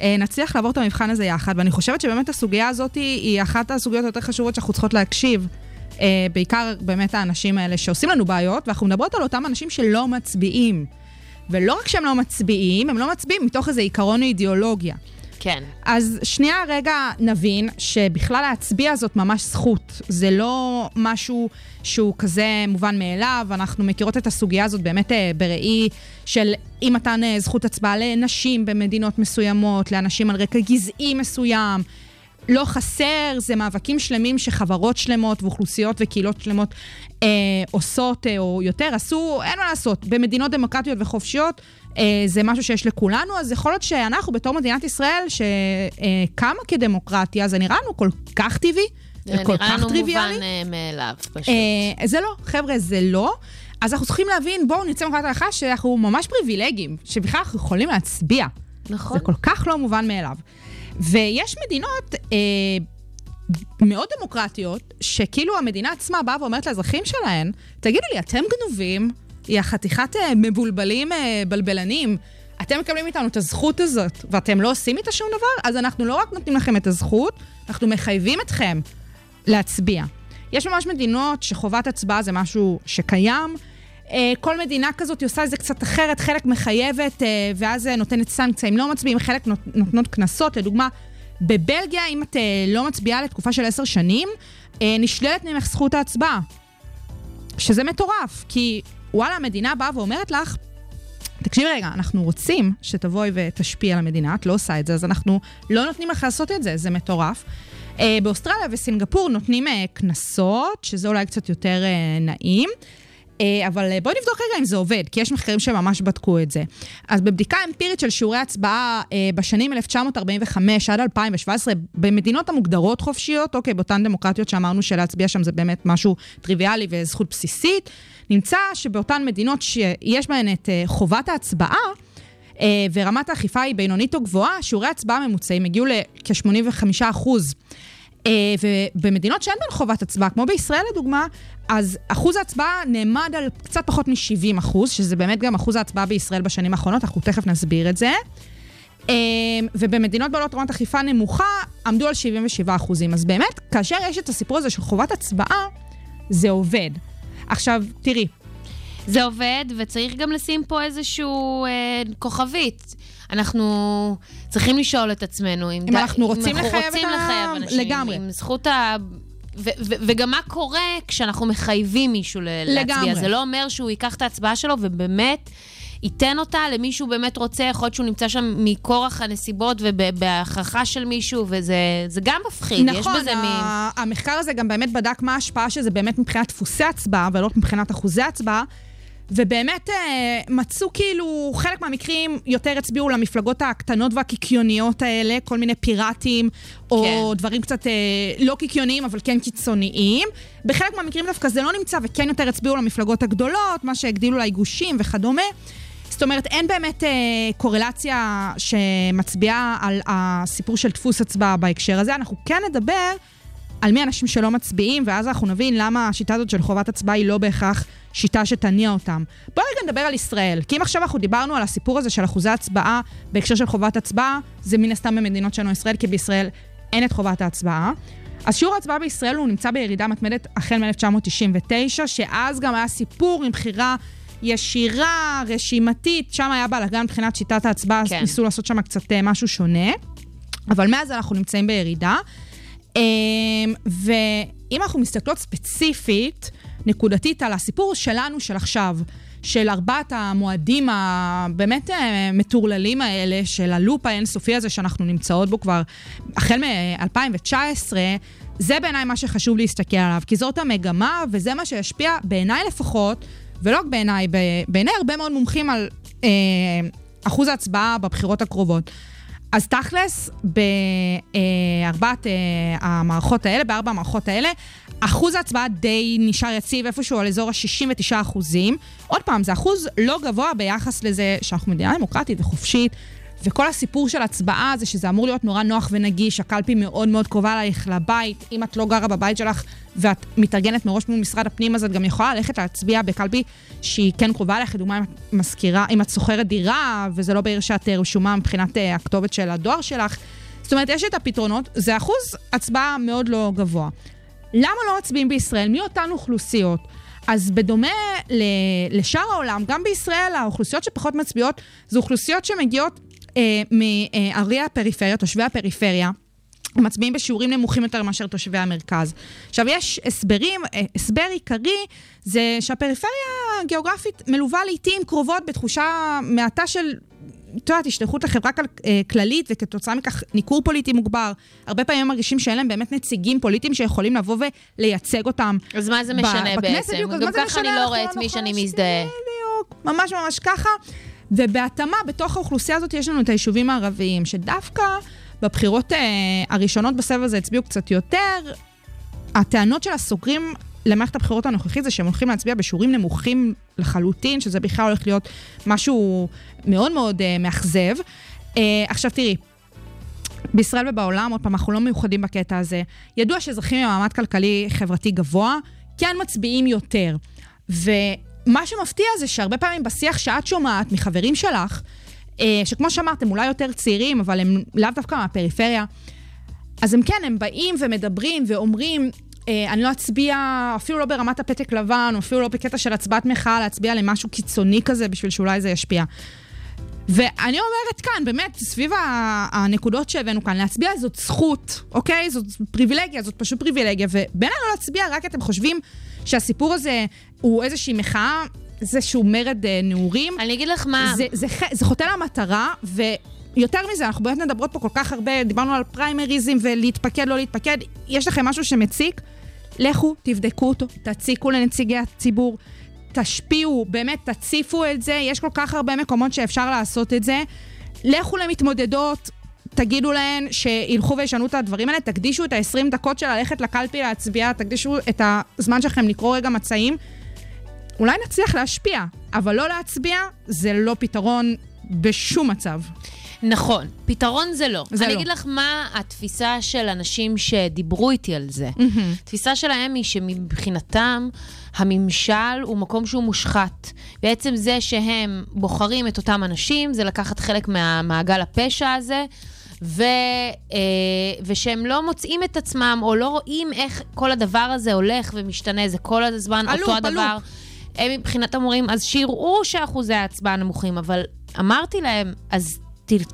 אה, נצליח לעבור את המבחן הזה יחד, ואני חושבת שבאמת הסוגיה הזאת היא אחת הסוגיות היותר חשובות שאנחנו צריכות להקשיב. אה, בעיקר באמת האנשים האלה שעושים לנו בעיות, ואנחנו מדברות על אותם אנשים שלא מצביעים. ולא רק שהם לא מצביעים, הם לא מצביעים מתוך איזה עיקרון או אידיאולוגיה. כן. אז שנייה רגע נבין שבכלל להצביע זאת ממש זכות. זה לא משהו שהוא כזה מובן מאליו, אנחנו מכירות את הסוגיה הזאת באמת אה, בראי של אי מתן זכות הצבעה לנשים במדינות מסוימות, לאנשים על רקע גזעי מסוים. לא חסר, זה מאבקים שלמים שחברות שלמות ואוכלוסיות וקהילות שלמות אה, עושות אה, או יותר עשו, אין מה לעשות. במדינות דמוקרטיות וחופשיות אה, זה משהו שיש לכולנו, אז יכול להיות שאנחנו בתור מדינת ישראל, שקמה כדמוקרטיה, זה נראה לנו כל כך טבעי זה וכל נראה כך לנו טריוויאלי. מובן אה, מאליו, פשוט. אה, זה לא, חבר'ה, זה לא. אז אנחנו צריכים להבין, בואו נצא מנקודת הנחה שאנחנו ממש פריבילגיים, שבכלל אנחנו יכולים להצביע. נכון. זה כל כך לא מובן מאליו. ויש מדינות אה, מאוד דמוקרטיות, שכאילו המדינה עצמה באה ואומרת לאזרחים שלהן, תגידו לי, אתם גנובים? יא חתיכת אה, מבולבלים אה, בלבלנים. אתם מקבלים מאיתנו את הזכות הזאת, ואתם לא עושים איתה שום דבר? אז אנחנו לא רק נותנים לכם את הזכות, אנחנו מחייבים אתכם להצביע. יש ממש מדינות שחובת הצבעה זה משהו שקיים. אה, כל מדינה כזאת עושה את זה קצת אחרת, חלק מחייבת, אה, ואז אה, נותנת סנקציה אם לא מצביעים, חלק נות- נותנות קנסות. לדוגמה, בבלגיה, אם את לא מצביעה לתקופה של עשר שנים, נשללת ממך זכות ההצבעה. שזה מטורף, כי וואלה, המדינה באה ואומרת לך, תקשיבי רגע, אנחנו רוצים שתבואי ותשפיעי על המדינה, את לא עושה את זה, אז אנחנו לא נותנים לך לעשות את זה, זה מטורף. באוסטרליה וסינגפור נותנים קנסות, שזה אולי קצת יותר נעים. אה, אבל בואי נבדוק רגע אם זה עובד, כי יש מחקרים שממש בדקו את זה. אז בבדיקה אמפירית של שיעורי הצבעה בשנים 1945 עד 2017, במדינות המוגדרות חופשיות, אוקיי, באותן דמוקרטיות שאמרנו שלהצביע שם זה באמת משהו טריוויאלי וזכות בסיסית, נמצא שבאותן מדינות שיש בהן את חובת ההצבעה, אה, ורמת האכיפה היא בינונית או גבוהה, שיעורי הצבעה ממוצעים הגיעו לכ-85 אחוז. אה, ובמדינות שאין בהן חובת הצבעה, כמו בישראל לדוגמה, אז אחוז ההצבעה נעמד על קצת פחות מ-70 אחוז, שזה באמת גם אחוז ההצבעה בישראל בשנים האחרונות, אנחנו תכף נסביר את זה. אה, ובמדינות בעלות רמת אכיפה נמוכה, עמדו על 77 אחוזים. אז באמת, כאשר יש את הסיפור הזה של חובת הצבעה, זה עובד. עכשיו, תראי, זה עובד, וצריך גם לשים פה איזשהו אה, כוכבית. אנחנו צריכים לשאול את עצמנו אם, אם ד... אנחנו רוצים אם לחייב, רוצים את לחייב אנשים, לגמרי. עם זכות ה... ו- ו- וגם מה קורה כשאנחנו מחייבים מישהו להצביע. לגמרי. זה לא אומר שהוא ייקח את ההצבעה שלו ובאמת ייתן אותה למישהו באמת רוצה, יכול להיות שהוא נמצא שם מכורח הנסיבות ובהכרחה של מישהו, וזה גם מפחיד. נכון, יש בזה מ... המחקר הזה גם באמת בדק מה ההשפעה של זה באמת מבחינת דפוסי הצבעה, ולא מבחינת אחוזי הצבעה. ובאמת אה, מצאו כאילו, חלק מהמקרים יותר הצביעו למפלגות הקטנות והקיקיוניות האלה, כל מיני פיראטים, או כן. דברים קצת אה, לא קיקיוניים, אבל כן קיצוניים. בחלק מהמקרים דווקא זה לא נמצא, וכן יותר הצביעו למפלגות הגדולות, מה שהגדילו לה גושים וכדומה. זאת אומרת, אין באמת אה, קורלציה שמצביעה על הסיפור של דפוס הצבעה בהקשר הזה. אנחנו כן נדבר על מי אנשים שלא מצביעים, ואז אנחנו נבין למה השיטה הזאת של חובת הצבעה היא לא בהכרח שיטה שתניע אותם. בואו רגע נדבר על ישראל, כי אם עכשיו אנחנו דיברנו על הסיפור הזה של אחוזי הצבעה בהקשר של חובת הצבעה, זה מן הסתם במדינות שלנו ישראל, כי בישראל אין את חובת ההצבעה. אז שיעור ההצבעה בישראל הוא נמצא בירידה מתמדת החל מ-1999, שאז גם היה סיפור עם בחירה ישירה, רשימתית, שם היה בלאגן מבחינת שיטת ההצבעה, כן. ניסו לעשות שם קצת אה, משהו שונה. אבל מאז אנחנו נמצאים בירידה. אמ, ואם אנחנו מסתכלות ספציפית, נקודתית על הסיפור שלנו של עכשיו, של ארבעת המועדים הבאמת אה, מטורללים האלה, של הלופ האינסופי הזה שאנחנו נמצאות בו כבר החל מ-2019, זה בעיניי מה שחשוב להסתכל עליו, כי זאת המגמה וזה מה שישפיע בעיניי לפחות, ולא רק בעיניי, בעיניי הרבה מאוד מומחים על אה, אחוז ההצבעה בבחירות הקרובות. אז תכלס, בארבעת אה, המערכות האלה, בארבע המערכות האלה, אחוז ההצבעה די נשאר יציב איפשהו על אזור ה-69 אחוזים. עוד פעם, זה אחוז לא גבוה ביחס לזה שאנחנו מדינה דמוקרטית וחופשית, וכל הסיפור של הצבעה זה שזה אמור להיות נורא נוח ונגיש, הקלפי מאוד מאוד קרובה אלייך לבית. אם את לא גרה בבית שלך ואת מתארגנת מראש מול משרד הפנים, אז את גם יכולה ללכת להצביע בקלפי שהיא כן קרובה אלייך, לדוגמה אם את מזכירה, אם את שוכרת דירה וזה לא בעיר שאת רשומה מבחינת uh, הכתובת של הדואר שלך. זאת אומרת, יש את הפתרונות, זה אחוז הצבעה מאוד לא גבוה. למה לא מצביעים בישראל? מי אותן אוכלוסיות? אז בדומה לשאר העולם, גם בישראל האוכלוסיות שפחות מצביעות זה אוכלוסיות שמגיעות אה, מערי הפריפריה, תושבי הפריפריה. מצביעים בשיעורים נמוכים יותר מאשר תושבי המרכז. עכשיו, יש הסברים, אה, הסבר עיקרי זה שהפריפריה הגיאוגרפית מלווה לעיתים קרובות בתחושה מעטה של את יודעת, השתייכות לחברה כל, אה, כללית, וכתוצאה מכך ניכור פוליטי מוגבר. הרבה פעמים מרגישים שאין להם באמת נציגים פוליטיים שיכולים לבוא ולייצג אותם. אז מה זה משנה ב- בעצם? בדיוק, גם ככה אני לא רואה את מי שאני מזדהה. בדיוק, ממש ממש ככה. ובהתאמה, בתוך האוכלוסייה הזאת יש לנו את היישובים הערביים, שדווקא בבחירות אה, הראשונות בסבב הזה הצביעו קצת יותר. הטענות של הסוגרים למערכת הבחירות הנוכחית זה שהם הולכים להצביע בשיעורים נמוכים לחלוטין, שזה בכלל הולך להיות משהו מאוד מאוד uh, מאכזב. Uh, עכשיו תראי, בישראל ובעולם, עוד פעם, אנחנו לא מיוחדים בקטע הזה. ידוע שאזרחים עם מעמד כלכלי-חברתי גבוה כן מצביעים יותר. ומה שמפתיע זה שהרבה פעמים בשיח שאת שומעת מחברים שלך, שכמו שאמרתם, אולי יותר צעירים, אבל הם לאו דווקא מהפריפריה, אז הם כן, הם באים ומדברים ואומרים, אה, אני לא אצביע, אפילו לא ברמת הפתק לבן, או אפילו לא בקטע של הצבעת מחאה, להצביע למשהו קיצוני כזה, בשביל שאולי זה ישפיע. ואני אומרת כאן, באמת, סביב הנקודות שהבאנו כאן, להצביע זאת זכות, אוקיי? זאת פריבילגיה, זאת פשוט פריבילגיה. ובין לא להצביע, רק אתם חושבים שהסיפור הזה הוא איזושהי מחאה, איזשהו מרד אה, נעורים. אני אגיד לך מה... זה, זה, זה, זה חוטא למטרה, ו... יותר מזה, אנחנו באמת מדברות פה כל כך הרבה, דיברנו על פריימריזם ולהתפקד, לא להתפקד. יש לכם משהו שמציק? לכו, תבדקו אותו, תציקו לנציגי הציבור, תשפיעו, באמת תציפו את זה, יש כל כך הרבה מקומות שאפשר לעשות את זה. לכו למתמודדות, תגידו להן שילכו וישנו את הדברים האלה, תקדישו את ה-20 דקות של ללכת לקלפי להצביע, תקדישו את הזמן שלכם לקרוא רגע מצעים. אולי נצליח להשפיע, אבל לא להצביע זה לא פתרון בשום מצב. נכון, פתרון זה לא. זה אני לא. אגיד לך מה התפיסה של אנשים שדיברו איתי על זה. התפיסה שלהם היא שמבחינתם הממשל הוא מקום שהוא מושחת. בעצם זה שהם בוחרים את אותם אנשים, זה לקחת חלק מהמעגל הפשע הזה. ו, אה, ושהם לא מוצאים את עצמם, או לא רואים איך כל הדבר הזה הולך ומשתנה, זה כל הזמן הלופ, אותו הדבר. הלופ. הם מבחינתם אומרים, אז שיראו שאחוזי ההצבעה נמוכים, אבל אמרתי להם, אז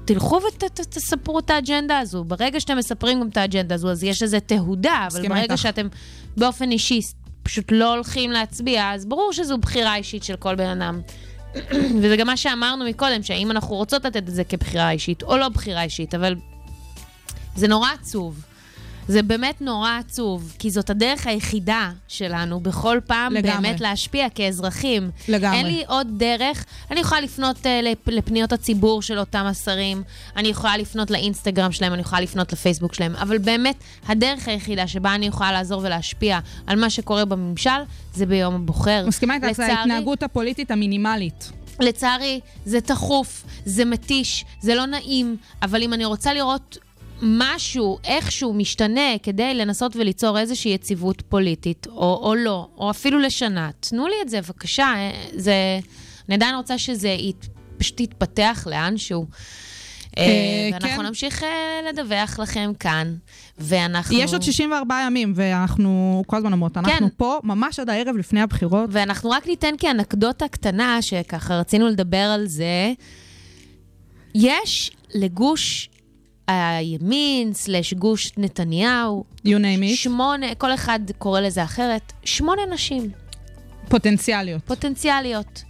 תלכו ותספרו את האג'נדה הזו. ברגע שאתם מספרים גם את האג'נדה הזו, אז יש לזה תהודה, אבל ברגע איתך. שאתם באופן אישי פשוט לא הולכים להצביע, אז ברור שזו בחירה אישית של כל בן אדם. וזה גם מה שאמרנו מקודם, שהאם אנחנו רוצות לתת את זה כבחירה אישית או לא בחירה אישית, אבל זה נורא עצוב. זה באמת נורא עצוב, כי זאת הדרך היחידה שלנו בכל פעם לגמרי. באמת להשפיע כאזרחים. לגמרי. אין לי עוד דרך. אני יכולה לפנות uh, לפ- לפניות הציבור של אותם השרים, אני יכולה לפנות לאינסטגרם שלהם, אני יכולה לפנות לפייסבוק שלהם, אבל באמת, הדרך היחידה שבה אני יכולה לעזור ולהשפיע על מה שקורה בממשל, זה ביום הבוחר. מסכימה איתך, זה ההתנהגות הפוליטית המינימלית. לצערי, זה תכוף, זה מתיש, זה לא נעים, אבל אם אני רוצה לראות משהו, איכשהו משתנה כדי לנסות וליצור איזושהי יציבות פוליטית, או, או לא, או אפילו לשנה, תנו לי את זה, בבקשה. אה, זה... אני עדיין רוצה שזה ית, פשוט יתפתח לאנשהו. אה, אה, ואנחנו כן. נמשיך לדווח לכם כאן, ואנחנו... יש עוד 64 ימים, ואנחנו כל הזמן אומרות, אנחנו כן. פה ממש עד הערב לפני הבחירות. ואנחנו רק ניתן כאנקדוטה קטנה, שככה רצינו לדבר על זה. יש לגוש הימין, סלש גוש נתניהו, you name it, שמונה, כל אחד קורא לזה אחרת, שמונה נשים פוטנציאליות. פוטנציאליות.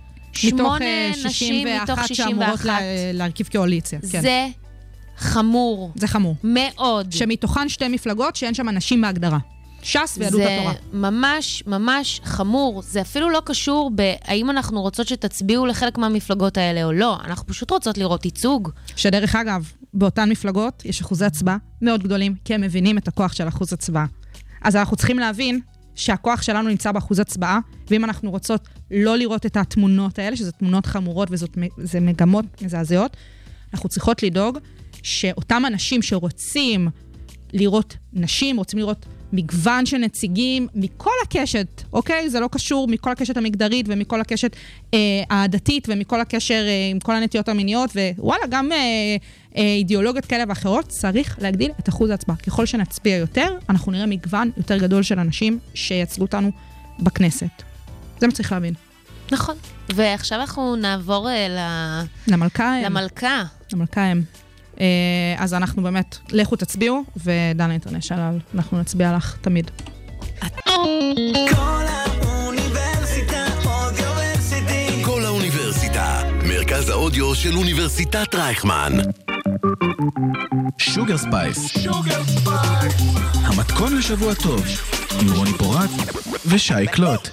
מתוך שמונה אה, נשים מתוך 61 שאמורות 61. לה- להרכיב קואליציה. כן. זה חמור זה חמור. מאוד. שמתוכן שתי מפלגות שאין שם נשים בהגדרה. ש"ס ויהדות זה התורה. ממש ממש חמור. זה אפילו לא קשור בהאם אנחנו רוצות שתצביעו לחלק מהמפלגות האלה או לא. אנחנו פשוט רוצות לראות ייצוג. שדרך אגב, באותן מפלגות יש אחוזי הצבעה מאוד גדולים, כי הם מבינים את הכוח של אחוז הצבעה. אז אנחנו צריכים להבין שהכוח שלנו נמצא באחוז הצבעה, ואם אנחנו רוצות לא לראות את התמונות האלה, שזה תמונות חמורות וזה מגמות מזעזעות, אנחנו צריכות לדאוג שאותם אנשים שרוצים לראות נשים, רוצים לראות מגוון של נציגים מכל הקשת, אוקיי? זה לא קשור מכל הקשת המגדרית ומכל הקשת אה, הדתית ומכל הקשר אה, עם כל הנטיות המיניות, ווואלה, גם אה, אה, אידיאולוגיות כאלה ואחרות, צריך להגדיל את אחוז ההצבעה. ככל שנצביע יותר, אנחנו נראה מגוון יותר גדול של אנשים שייצגו אותנו בכנסת. זה מה שצריך להבין. נכון. ועכשיו אנחנו נעבור אה, ל- למלכה הם. למלכה. למלכה הם. אה, אז אנחנו באמת, לכו תצביעו, ודנה אינטרנשיונל, אנחנו נצביע לך תמיד. כל האוניברסיטה אודיוורסיטי. כל האוניברסיטה, מרכז האודיו של אוניברסיטת רייכמן. שוגר ספייס. המתכון לשבוע טוב, עם רוני פורט ושי קלוט.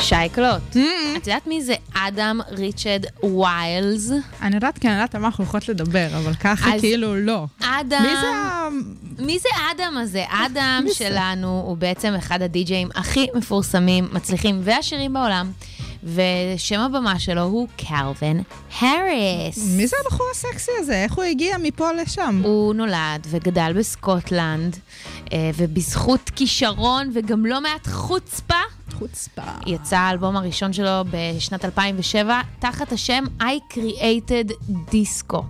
שי קלוט. את יודעת מי זה אדם ריצ'רד ויילס? אני יודעת, כי אני יודעת על מה אנחנו הולכות לדבר, אבל ככה כאילו לא. אדם... מי זה ה... מי זה אדם הזה? אדם? שלנו הוא בעצם אחד הדי-ג'אים הכי מפורסמים, מצליחים ועשירים בעולם, ושם הבמה שלו הוא קלווין האריס. מי זה הבחור הסקסי הזה? איך הוא הגיע מפה לשם? הוא נולד וגדל בסקוטלנד, אה, ובזכות כישרון וגם לא מעט חוצפה, חוצפה. יצא האלבום הראשון שלו בשנת 2007, תחת השם I Created Disco.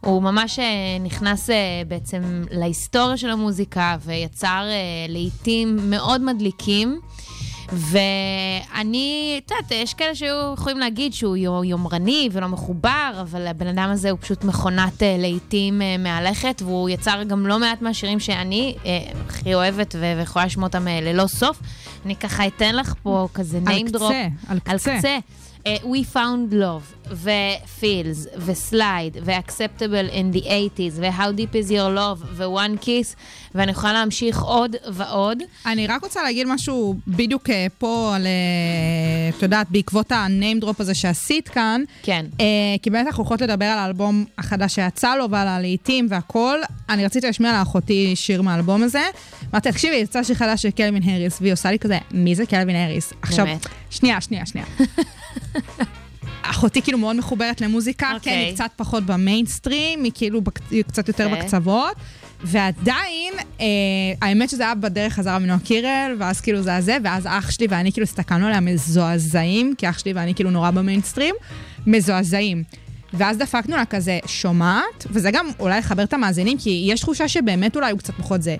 הוא ממש אה, נכנס אה, בעצם להיסטוריה של המוזיקה ויצר אה, לעיתים מאוד מדליקים. ואני, את יודעת, יש כאלה שהיו יכולים להגיד שהוא יו- יומרני ולא מחובר, אבל הבן אדם הזה הוא פשוט מכונת אה, להיטים אה, מהלכת, והוא יצר גם לא מעט מהשירים שאני אה, הכי אוהבת ויכולה לשמוע אותם ללא סוף. אני ככה אתן לך פה כזה name drop. קצה, על על קצה. אה, We Found Love, ו-Feels, ו-Slide, ו-Acceptable in the 80's, ו-How Deep is Your Love, ו-One Kiss, ואני יכולה להמשיך עוד ועוד. אני רק רוצה להגיד משהו בדיוק אה, פה על, אה, את יודעת, בעקבות ה-name drop הזה שעשית כאן. כן. כי באמת אנחנו הולכות לדבר על האלבום החדש שיצא לו ועל הלהיטים והכל. אני רציתי להשמיע לאחותי שיר מהאלבום הזה. אמרתי, תקשיבי, יצא שיר חדש של קלווין האריס, והיא עושה לי כזה, מי זה קלווין האריס? עכשיו? שנייה, שנייה, שנייה. אחותי כאילו מאוד מחוברת למוזיקה, okay. כן, אוקיי. היא קצת פחות במיינסטרים, היא כאילו בק... היא קצת יותר אוקיי. בקצוות. ועדיין, אה, האמת שזה היה בדרך חזרה מנועה קירל, ואז כאילו זה הזה, ואז אח שלי ואני כאילו הסתכלנו עליה מזועזעים, כי אח שלי ואני כאילו נורא במיינסטרים, מזועזעים. ואז דפקנו לה כזה, שומעת? וזה גם אולי לחבר את המאזינים, כי יש תחושה שבאמת אולי הוא קצת פחות זה.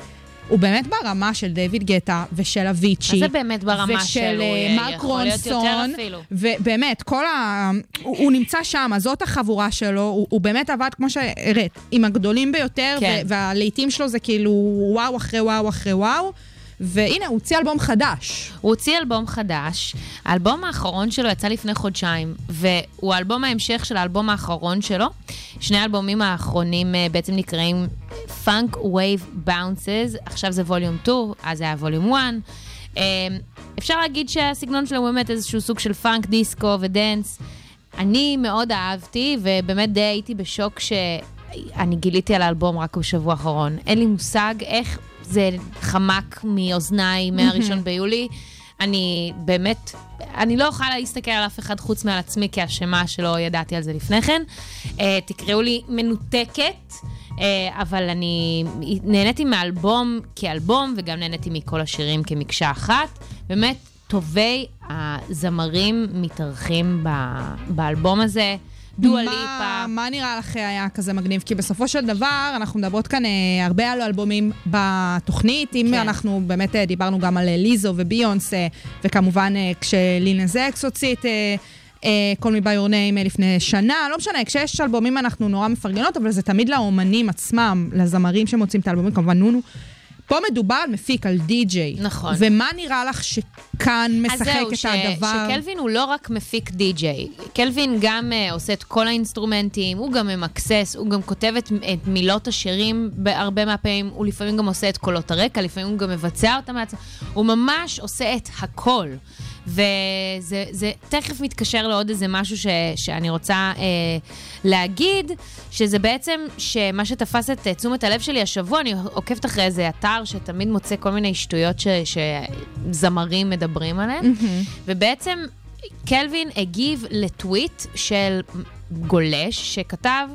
הוא באמת ברמה של דיוויד גטה ושל אביצ'י. מה זה באמת ברמה ושל שלו? אה, הוא מרק רונסון. ובאמת, כל ה... הוא, הוא נמצא שם, אז זאת החבורה שלו, הוא, הוא באמת עבד, כמו שהראית, עם הגדולים ביותר, כן. והלהיטים שלו זה כאילו וואו אחרי וואו אחרי וואו. והנה, הוא הוציא אלבום חדש. הוא הוציא אלבום חדש, האלבום האחרון שלו יצא לפני חודשיים, והוא האלבום ההמשך של האלבום האחרון שלו. שני האלבומים האחרונים אה, בעצם נקראים Funk Wave Bounces, עכשיו זה ווליום 2, אז זה היה ווליום 1. אה, אפשר להגיד שהסגנון שלו הוא באמת איזשהו סוג של פאנק, דיסקו ודנס. אני מאוד אהבתי, ובאמת די הייתי בשוק שאני גיליתי על האלבום רק בשבוע האחרון. אין לי מושג איך זה חמק מאוזניי מהראשון ביולי. אני באמת, אני לא יכולה להסתכל על אף אחד חוץ מעל עצמי כאשמה שלא ידעתי על זה לפני כן. Uh, תקראו לי מנותקת, uh, אבל אני נהניתי מהאלבום כאלבום, וגם נהניתי מכל השירים כמקשה אחת. באמת, טובי הזמרים מתארחים ב- באלבום הזה. דואה ליפה. מה, מה נראה לך היה כזה מגניב? כי בסופו של דבר, אנחנו מדברות כאן אה, הרבה על אלבומים בתוכנית. אם כן. אנחנו באמת אה, דיברנו גם על ליזו וביונס, אה, וכמובן אה, כשלינז אקס הוציא את... אה, by your name אה, לפני שנה, לא משנה, כשיש אלבומים אנחנו נורא מפרגנות, אבל זה תמיד לאומנים עצמם, לזמרים שמוצאים את האלבומים, כמובן נונו. פה מדובר על מפיק, על די-ג'יי. נכון. ומה נראה לך שכאן משחק אז זהו, את ש- הדבר? שקלווין הוא לא רק מפיק די-ג'יי, קלווין גם uh, עושה את כל האינסטרומנטים, הוא גם ממקסס, הוא גם כותב את, את מילות השירים בהרבה מהפעמים, הוא לפעמים גם עושה את קולות הרקע, לפעמים הוא גם מבצע אותם מעצמו, הוא ממש עושה את הכל. וזה זה תכף מתקשר לעוד איזה משהו ש, שאני רוצה אה, להגיד, שזה בעצם שמה שתפס את אה, תשומת הלב שלי השבוע, אני עוקבת אחרי איזה אתר שתמיד מוצא כל מיני שטויות ש, שזמרים מדברים עליהן, ובעצם קלווין הגיב לטוויט של גולש שכתב,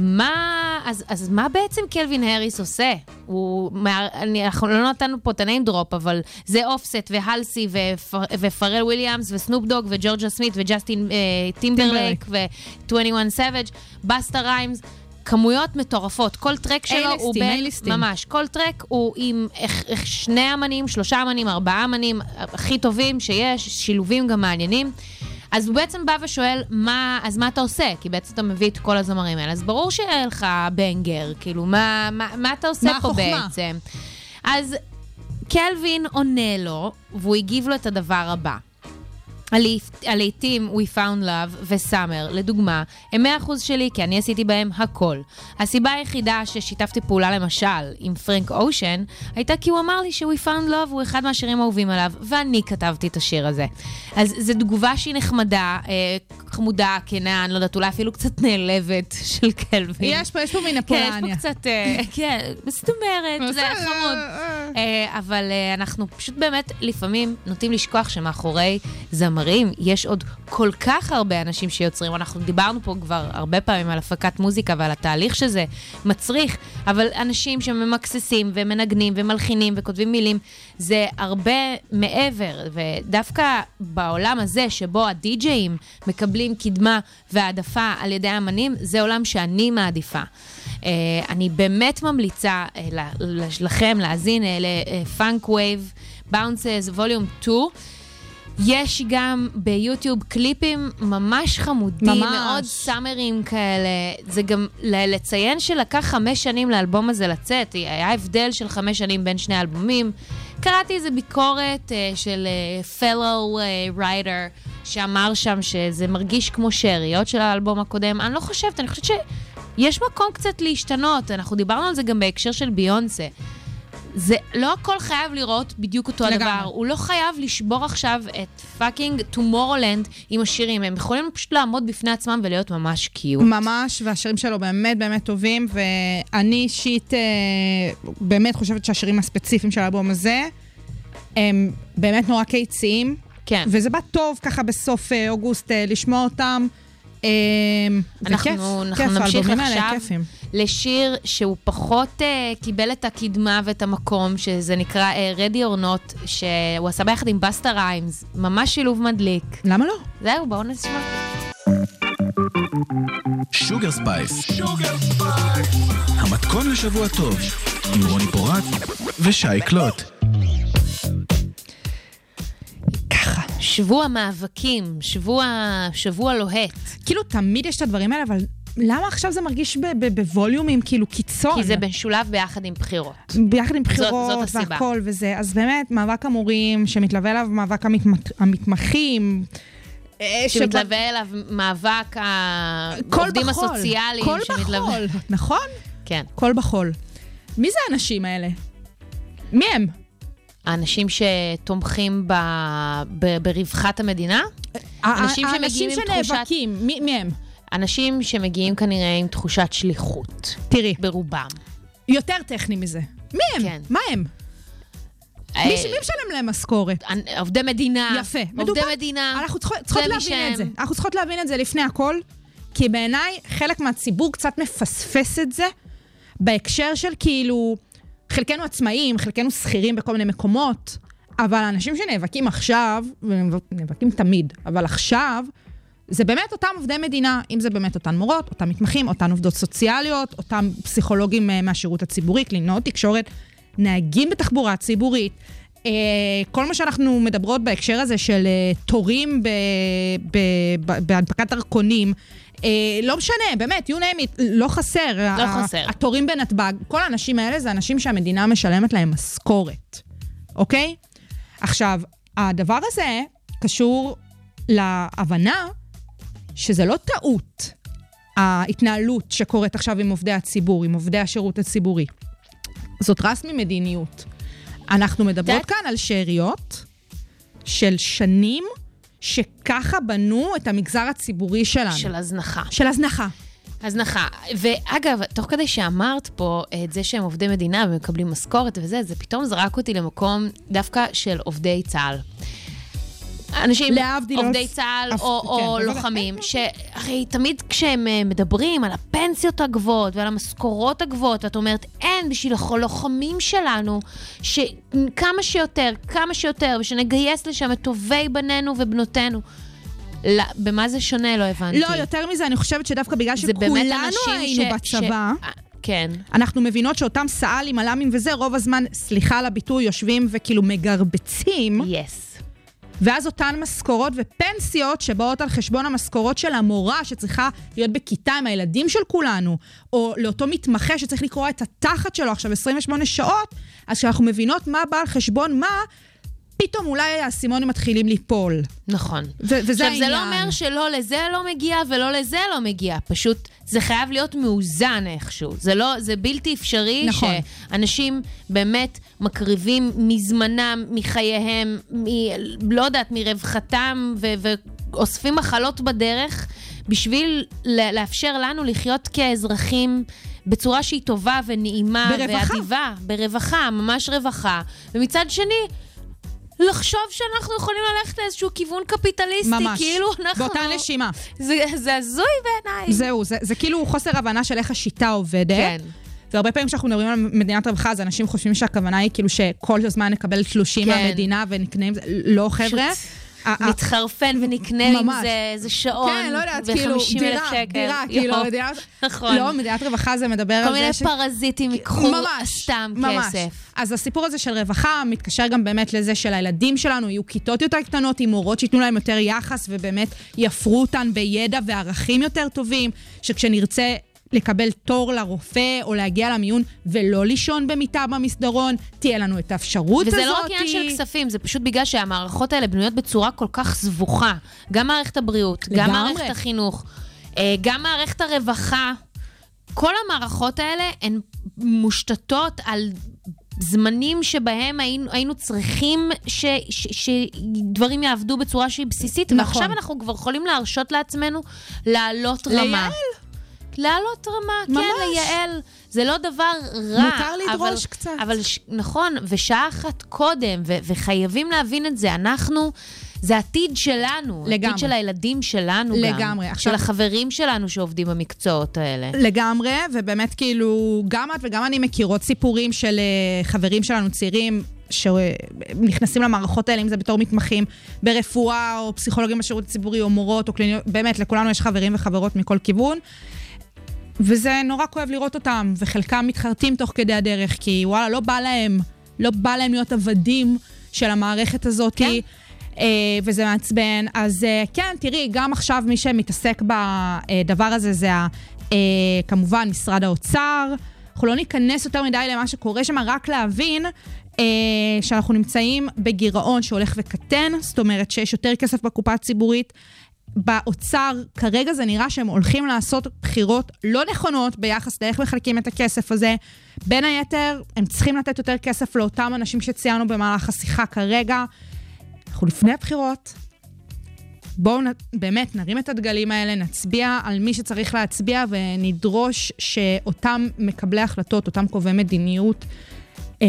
מה, אז, אז מה בעצם קלווין האריס עושה? הוא, אני, אנחנו לא נתנו פה את ה name drop, אבל זה אופסט והלסי ופר, ופרל וויליאמס וסנופ דוג וג'ורג'ה סמית וג'סטין אה, טימברלייק ו-21 סאביג', בסטה ריימס. כמויות מטורפות, כל track שלו הוא A-ליסטים, בין, A-ליסטים. ממש, כל track הוא עם איך, איך שני אמנים, שלושה אמנים, ארבעה אמנים, הכי טובים שיש, שילובים גם מעניינים. אז הוא בעצם בא ושואל, מה, אז מה אתה עושה? כי בעצם אתה מביא את כל הזמרים האלה. אז ברור שיהיה לך בנגר, כאילו, מה, מה, מה אתה עושה מה פה החוכמה? בעצם? אז קלווין עונה לו, והוא הגיב לו את הדבר הבא. הלהיטים We Found Love וסאמר, לדוגמה, הם 100% שלי כי אני עשיתי בהם הכל. הסיבה היחידה ששיתפתי פעולה למשל עם פרנק אושן, הייתה כי הוא אמר לי ש-We Found Love הוא אחד מהשירים האהובים עליו, ואני כתבתי את השיר הזה. אז זו תגובה שהיא נחמדה, אה, חמודה, כנה, אני לא יודעת, אולי אפילו קצת נעלבת של קלווין. יש פה, יש פה כן, מנפולניה. יש פה קצת, אה, כן, זאת אומרת, זה חמוד. אה. אבל אנחנו פשוט באמת לפעמים נוטים לשכוח שמאחורי זמרים יש עוד כל כך הרבה אנשים שיוצרים. אנחנו דיברנו פה כבר הרבה פעמים על הפקת מוזיקה ועל התהליך שזה מצריך, אבל אנשים שממקססים ומנגנים ומלחינים וכותבים מילים, זה הרבה מעבר. ודווקא בעולם הזה, שבו הדי-ג'אים מקבלים קדמה והעדפה על ידי האמנים, זה עולם שאני מעדיפה. אה, אני באמת ממליצה ל- לכם להאזין ל Funk Wav Bounces, Volume 2. יש גם ביוטיוב קליפים ממש חמודים, ממש. מאוד summery כאלה. זה גם לציין שלקח חמש שנים לאלבום הזה לצאת, היה הבדל של חמש שנים בין שני האלבומים. קראתי איזה ביקורת אה, של אה, fellow uh, writer שאמר שם שזה מרגיש כמו שאריות של האלבום הקודם. אני לא חושבת, אני חושבת שיש מקום קצת להשתנות. אנחנו דיברנו על זה גם בהקשר של ביונסה. זה לא הכל חייב לראות בדיוק אותו לגמרי. הדבר. הוא לא חייב לשבור עכשיו את fucking טומורלנד עם השירים. הם יכולים פשוט לעמוד בפני עצמם ולהיות ממש cute. ממש, והשירים שלו באמת באמת טובים, ואני אישית אה, באמת חושבת שהשירים הספציפיים של האלבום הזה, הם באמת נורא קיציים. כן. וזה בא טוב ככה בסוף אה, אוגוסט אה, לשמוע אותם. אה, זה אנחנו, כיף, אנחנו כיף, נמשיך האלבומים האלה עכשיו כיפים. לשיר שהוא פחות uh, קיבל את הקדמה ואת המקום, שזה נקרא uh, Ready or Not, שהוא עשה ביחד עם בסטה ריימס. ממש שילוב מדליק. למה לא? זהו, בואו נשמע. שוגר ספייס. המתכון לשבוע טוב, עם רוני פורט ושי קלוט. ככה. שבוע מאבקים, שבוע, שבוע לוהט. כאילו, תמיד יש את הדברים האלה, אבל למה עכשיו זה מרגיש בווליומים כאילו קיצון? כי זה משולב ביחד עם בחירות. ביחד עם בחירות הסיבה. והכל וזה. אז באמת, מאבק המורים, שמתלווה אליו מאבק המתמח- המתמחים. אה, שבא- שמתלווה אליו מאבק העובדים בחול. הסוציאליים. קול שמתלווה- בחול, נכון? כן. קול בחול. מי זה האנשים האלה? מי הם? האנשים שתומכים ב, ב, ברווחת המדינה, אנשים ה- שמגיעים עם האנשים תחושת- שנאבקים, מי מי הם? אנשים שמגיעים כנראה עם תחושת שליחות, תראי, ברובם. יותר טכני מזה. מי הם? כן. מה הם? מי אה, מי משלם להם משכורת? עובדי מדינה. יפה. עובדי מדינה. אנחנו צריכות, להבין. את זה. אנחנו צריכות להבין את זה לפני הכל, כי בעיניי חלק מהציבור קצת מפספס את זה בהקשר של כאילו, חלקנו עצמאים, חלקנו שכירים בכל מיני מקומות, אבל האנשים שנאבקים עכשיו, ונאבקים תמיד, אבל עכשיו, זה באמת אותם עובדי מדינה, אם זה באמת אותן מורות, אותם מתמחים, אותן עובדות סוציאליות, אותם פסיכולוגים אה, מהשירות הציבורי, קלינאות תקשורת, נהגים בתחבורה ציבורית. אה, כל מה שאנחנו מדברות בהקשר הזה של אה, תורים בהנפקת דרכונים, לא משנה, באמת, you name it, לא חסר. לא חסר. התורים בנתב"ג, כל האנשים האלה זה אנשים שהמדינה משלמת להם משכורת, אוקיי? עכשיו, הדבר הזה קשור להבנה שזה לא טעות, ההתנהלות שקורית עכשיו עם עובדי הציבור, עם עובדי השירות הציבורי. זאת רסמי מדיניות. אנחנו מדברות כאן על שאריות של שנים שככה בנו את המגזר הציבורי שלנו. של הזנחה. של הזנחה. הזנחה. ואגב, תוך כדי שאמרת פה את זה שהם עובדי מדינה ומקבלים משכורת וזה, זה פתאום זרק אותי למקום דווקא של עובדי צה"ל. אנשים, להבדיל, עובדי לא- צה"ל אף- או, כן, או. לוחמים, שהרי תמיד כשהם אה, מדברים על הפנסיות הגבוהות ועל המשכורות הגבוהות, ואת אומרת, אין, בשביל הלוחמים שלנו, שכמה שיותר, כמה שיותר, ושנגייס לשם את טובי בנינו ובנותינו. לא, במה זה שונה? לא הבנתי. לא, יותר מזה, אני חושבת שדווקא בגלל שכולנו היינו ש- בצבא, ש... אה, כן. אנחנו מבינות שאותם סא"לים, מל"מים וזה, רוב הזמן, סליחה על הביטוי, יושבים וכאילו מגרבצים, יס. ואז אותן משכורות ופנסיות שבאות על חשבון המשכורות של המורה שצריכה להיות בכיתה עם הילדים של כולנו, או לאותו מתמחה שצריך לקרוא את התחת שלו עכשיו 28 שעות, אז כשאנחנו מבינות מה בא על חשבון מה, פתאום אולי האסימונים מתחילים ליפול. נכון. ו- וזה עכשיו, העניין. זה לא אומר שלא לזה לא מגיע ולא לזה לא מגיע. פשוט זה חייב להיות מאוזן איכשהו. זה לא, זה בלתי אפשרי נכון. שאנשים באמת מקריבים מזמנם, מחייהם, מ, לא יודעת, מרווחתם, ו, ואוספים מחלות בדרך, בשביל לאפשר לנו לחיות כאזרחים. בצורה שהיא טובה ונעימה ברווחה. ואדיבה, ברווחה, ממש רווחה. ומצד שני, לחשוב שאנחנו יכולים ללכת לאיזשהו כיוון קפיטליסטי, ממש. כאילו אנחנו... באותה נשימה. זה, זה הזוי בעיניי. זהו, זה, זה כאילו חוסר הבנה של איך השיטה עובדת. כן. והרבה פעמים כשאנחנו מדברים על מדינת רווחה, אז אנשים חושבים שהכוונה היא כאילו שכל הזמן נקבל תלושים כן. מהמדינה ונקנה עם זה. לא, חבר'ה. ה- מתחרפן ונקנה עם. זה איזה שעון. כן, לא יודעת, כאילו, ו-50,000 דירה, שקל. דירה. כאילו, מדינת... נכון. לא, מדינת רווחה זה מדבר כל על מיני זה ש... פרזיטים ייקחו סתם. כסף. אז הסיפור הזה של רווחה מתקשר גם באמת לזה שלילדים שלנו יהיו כיתות יותר קטנות עם מורות שייתנו להם יותר יחס ובאמת יפרו אותן בידע וערכים יותר טובים, שכשנרצה לקבל תור לרופא או להגיע למיון ולא לישון במיטה במסדרון, תהיה לנו את האפשרות הזאת. וזה לא רק עניין של כספים, זה פשוט בגלל שהמערכות האלה בנויות בצורה כל כך זבוכה. גם מערכת הבריאות, גם לגמרי. מערכת החינוך, אה, גם מערכת הרווחה. כל המערכות האלה הן מושתתות על זמנים שבהם היינו, היינו צריכים ש, ש, שדברים יעבדו בצורה שהיא בסיסית, נכון. ועכשיו אנחנו כבר יכולים להרשות לעצמנו לעלות רמה. לייעל. לעלות רמה, ממש. כן, לייעל. זה לא דבר רע. מותר לדרוש אבל, קצת. אבל ש, נכון, ושעה אחת קודם, ו, וחייבים להבין את זה, אנחנו, זה העתיד שלנו. לגמרי. העתיד של הילדים שלנו גם. לגמרי. של עכשיו- החברים שלנו שעובדים במקצועות האלה. לגמרי, ובאמת כאילו, גם את וגם אני מכירות סיפורים של אה, חברים שלנו צעירים. שנכנסים למערכות האלה, אם זה בתור מתמחים ברפואה, או פסיכולוגים בשירות הציבורי, או מורות, או קליניות, באמת, לכולנו יש חברים וחברות מכל כיוון. וזה נורא כואב לראות אותם, וחלקם מתחרטים תוך כדי הדרך, כי וואלה, לא בא להם, לא בא להם להיות עבדים של המערכת הזאת. כן. אה, וזה מעצבן. אז אה, כן, תראי, גם עכשיו מי שמתעסק בדבר הזה זה ה- אה, כמובן משרד האוצר. אנחנו לא ניכנס יותר מדי למה שקורה שם, רק להבין אה, שאנחנו נמצאים בגירעון שהולך וקטן, זאת אומרת שיש יותר כסף בקופה הציבורית. באוצר, כרגע זה נראה שהם הולכים לעשות בחירות לא נכונות ביחס לאיך מחלקים את הכסף הזה. בין היתר, הם צריכים לתת יותר כסף לאותם אנשים שציינו במהלך השיחה כרגע. אנחנו לפני הבחירות. בואו נ... באמת נרים את הדגלים האלה, נצביע על מי שצריך להצביע ונדרוש שאותם מקבלי החלטות, אותם קובעי מדיניות, אה,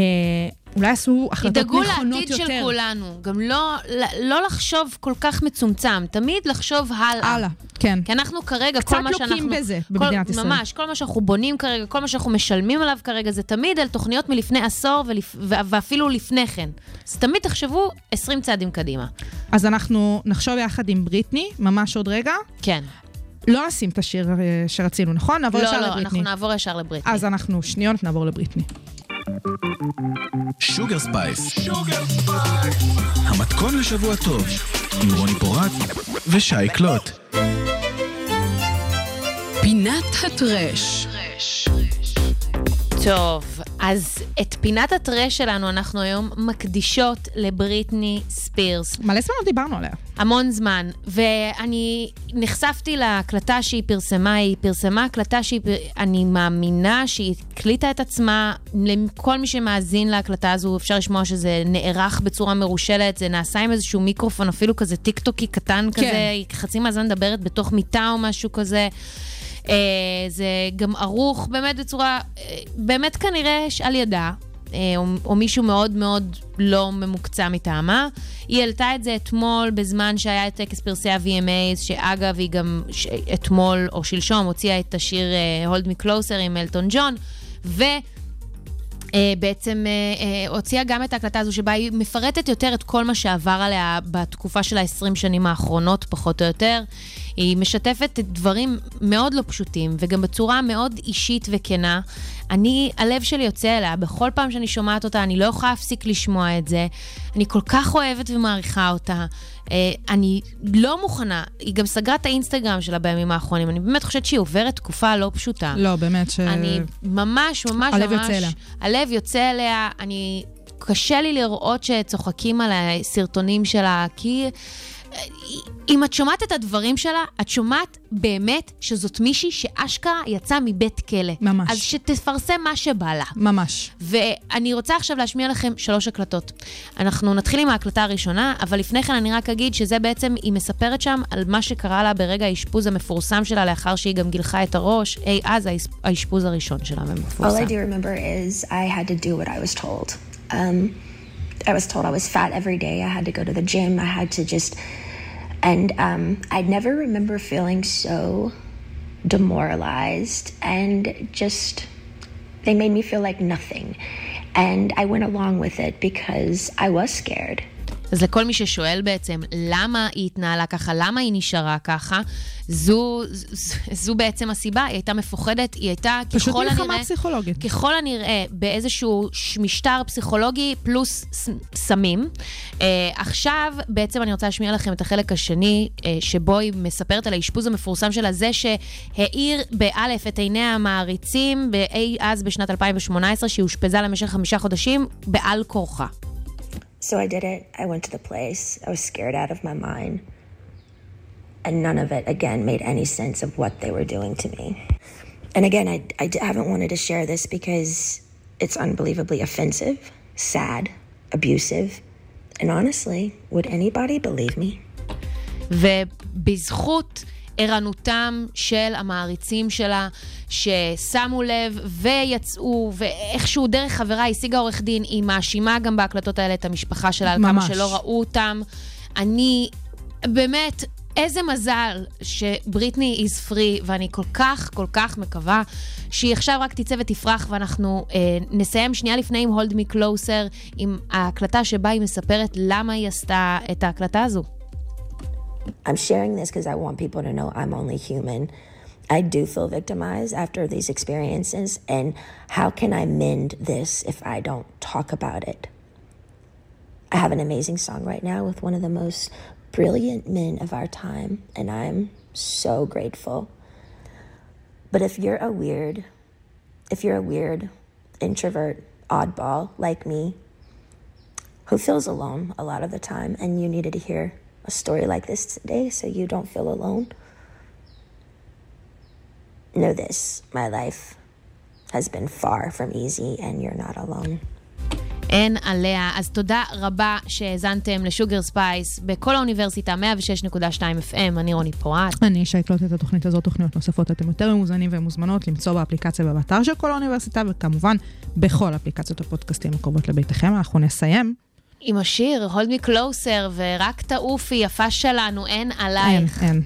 אולי יעשו החלטות נכונות לעתיד יותר. של כולנו. גם לא, לא לחשוב כל כך מצומצם, תמיד לחשוב הלאה. הלאה, כן. כי אנחנו כרגע, קצת כל מה שאנחנו... לוקים בזה כל, במדינת ישראל. ממש, כל מה שאנחנו בונים כרגע, כל מה שאנחנו משלמים עליו כרגע, זה תמיד על תוכניות מלפני עשור ולפ... ואפילו לפני כן. אז תמיד תחשבו 20 צעדים קדימה. אז אנחנו נחשוב יחד עם בריטני, ממש עוד רגע. כן. לא נשים את השיר אה, שרצינו, נכון? נעבור לא, ישר לא, לבריטני. אנחנו נעבור ישר לבריטני. אז אנחנו שניונת נעבור לבריטני. שוגר ספייס. המתכון לשבוע טוב, עם רוני פורט ושי קלוט. פינת הטרש. טוב, אז את פינת הטרש שלנו אנחנו היום מקדישות לבריטני ספירס. מלא זמן לא דיברנו עליה. המון זמן, ואני נחשפתי להקלטה שהיא פרסמה, היא פרסמה הקלטה שהיא, אני מאמינה שהיא הקליטה את עצמה, לכל מי שמאזין להקלטה הזו אפשר לשמוע שזה נערך בצורה מרושלת, זה נעשה עם איזשהו מיקרופון, אפילו כזה טיק טוקי קטן כן. כזה, היא חצי מהזמן מדברת בתוך מיטה או משהו כזה. אה, זה גם ערוך באמת בצורה, אה, באמת כנראה על ידה, אה, או, או מישהו מאוד מאוד לא ממוקצע מטעמה. היא העלתה את זה אתמול בזמן שהיה את טקס פרסי ה-VMAs, שאגב, היא גם ש- אתמול או שלשום הוציאה את השיר אה, Hold Me Closer עם אלטון ג'ון, ו... Uh, בעצם uh, uh, הוציאה גם את ההקלטה הזו שבה היא מפרטת יותר את כל מה שעבר עליה בתקופה של ה-20 שנים האחרונות, פחות או יותר. היא משתפת דברים מאוד לא פשוטים, וגם בצורה מאוד אישית וכנה. אני, הלב שלי יוצא אליה, בכל פעם שאני שומעת אותה, אני לא יכולה להפסיק לשמוע את זה. אני כל כך אוהבת ומעריכה אותה. Uh, אני לא מוכנה, היא גם סגרה את האינסטגרם שלה בימים האחרונים. אני באמת חושבת שהיא עוברת תקופה לא פשוטה. לא, באמת ש... אני ממש, ממש, הלב ממש... יוצא אליה. הלב יוצא אליה. אני... קשה לי לראות שצוחקים על הסרטונים שלה, כי... אם את שומעת את הדברים שלה, את שומעת באמת שזאת מישהי שאשכרה יצאה מבית כלא. ממש. אז שתפרסם מה שבא לה. ממש. ואני רוצה עכשיו להשמיע לכם שלוש הקלטות. אנחנו נתחיל עם ההקלטה הראשונה, אבל לפני כן אני רק אגיד שזה בעצם, היא מספרת שם על מה שקרה לה ברגע האשפוז המפורסם שלה, לאחר שהיא גם גילחה את הראש, אי אז האש- האשפוז הראשון שלה All המפורסם. I do remember is I had to do what I was told. Um, I was told I was fat every day. I had to go to the gym. I had to just, and um, I never remember feeling so demoralized and just, they made me feel like nothing. And I went along with it because I was scared. אז לכל מי ששואל בעצם למה היא התנהלה ככה, למה היא נשארה ככה, זו, זו, זו בעצם הסיבה, היא הייתה מפוחדת, היא הייתה פשוט ככל מלחמה הנראה... פסיכולוגית. ככל הנראה באיזשהו משטר פסיכולוגי פלוס סמים. Uh, עכשיו, בעצם אני רוצה להשמיע לכם את החלק השני, uh, שבו היא מספרת על האשפוז המפורסם שלה, זה שהאיר באלף את עיני המעריצים, אז בשנת 2018, שהיא אושפזה למשך חמישה חודשים, בעל כורחה. So I did it. I went to the place. I was scared out of my mind. And none of it, again, made any sense of what they were doing to me. And again, I, I d- haven't wanted to share this because it's unbelievably offensive, sad, abusive. And honestly, would anybody believe me? ובזכות ערנותם של המעריצים שלה, ששמו לב ויצאו, ואיכשהו דרך חברה השיגה עורך דין, היא מאשימה גם בהקלטות האלה את המשפחה שלה על כמה ממש. שלא ראו אותם. אני, באמת, איזה מזל שבריטני איז פרי, ואני כל כך, כל כך מקווה שהיא עכשיו רק תצא ותפרח, ואנחנו אה, נסיים שנייה לפני עם הולד מי קלוסר, עם ההקלטה שבה היא מספרת למה היא עשתה את ההקלטה הזו. I'm sharing this because I want people to know I'm only human. I do feel victimized after these experiences, and how can I mend this if I don't talk about it? I have an amazing song right now with one of the most brilliant men of our time, and I'm so grateful. But if you're a weird, if you're a weird introvert, oddball like me, who feels alone a lot of the time, and you needed to hear a story like this today so you don't feel alone, know this my life has been far from easy, and you're not alone. אין עליה. אז תודה רבה שהאזנתם לשוגר ספייס בכל האוניברסיטה, 106.2 FM, אני רוני פורט. אני שי קלוט את התוכנית הזאת, תוכניות נוספות, אתם יותר מוזמנים ומוזמנות למצוא באפליקציה ובאתר של כל האוניברסיטה, וכמובן בכל אפליקציות הפודקאסטים הקרובות לביתכם. אנחנו נסיים. עם השיר, hold me closer, ורק תעופי, יפה שלנו, אין אין, עלייך. אין.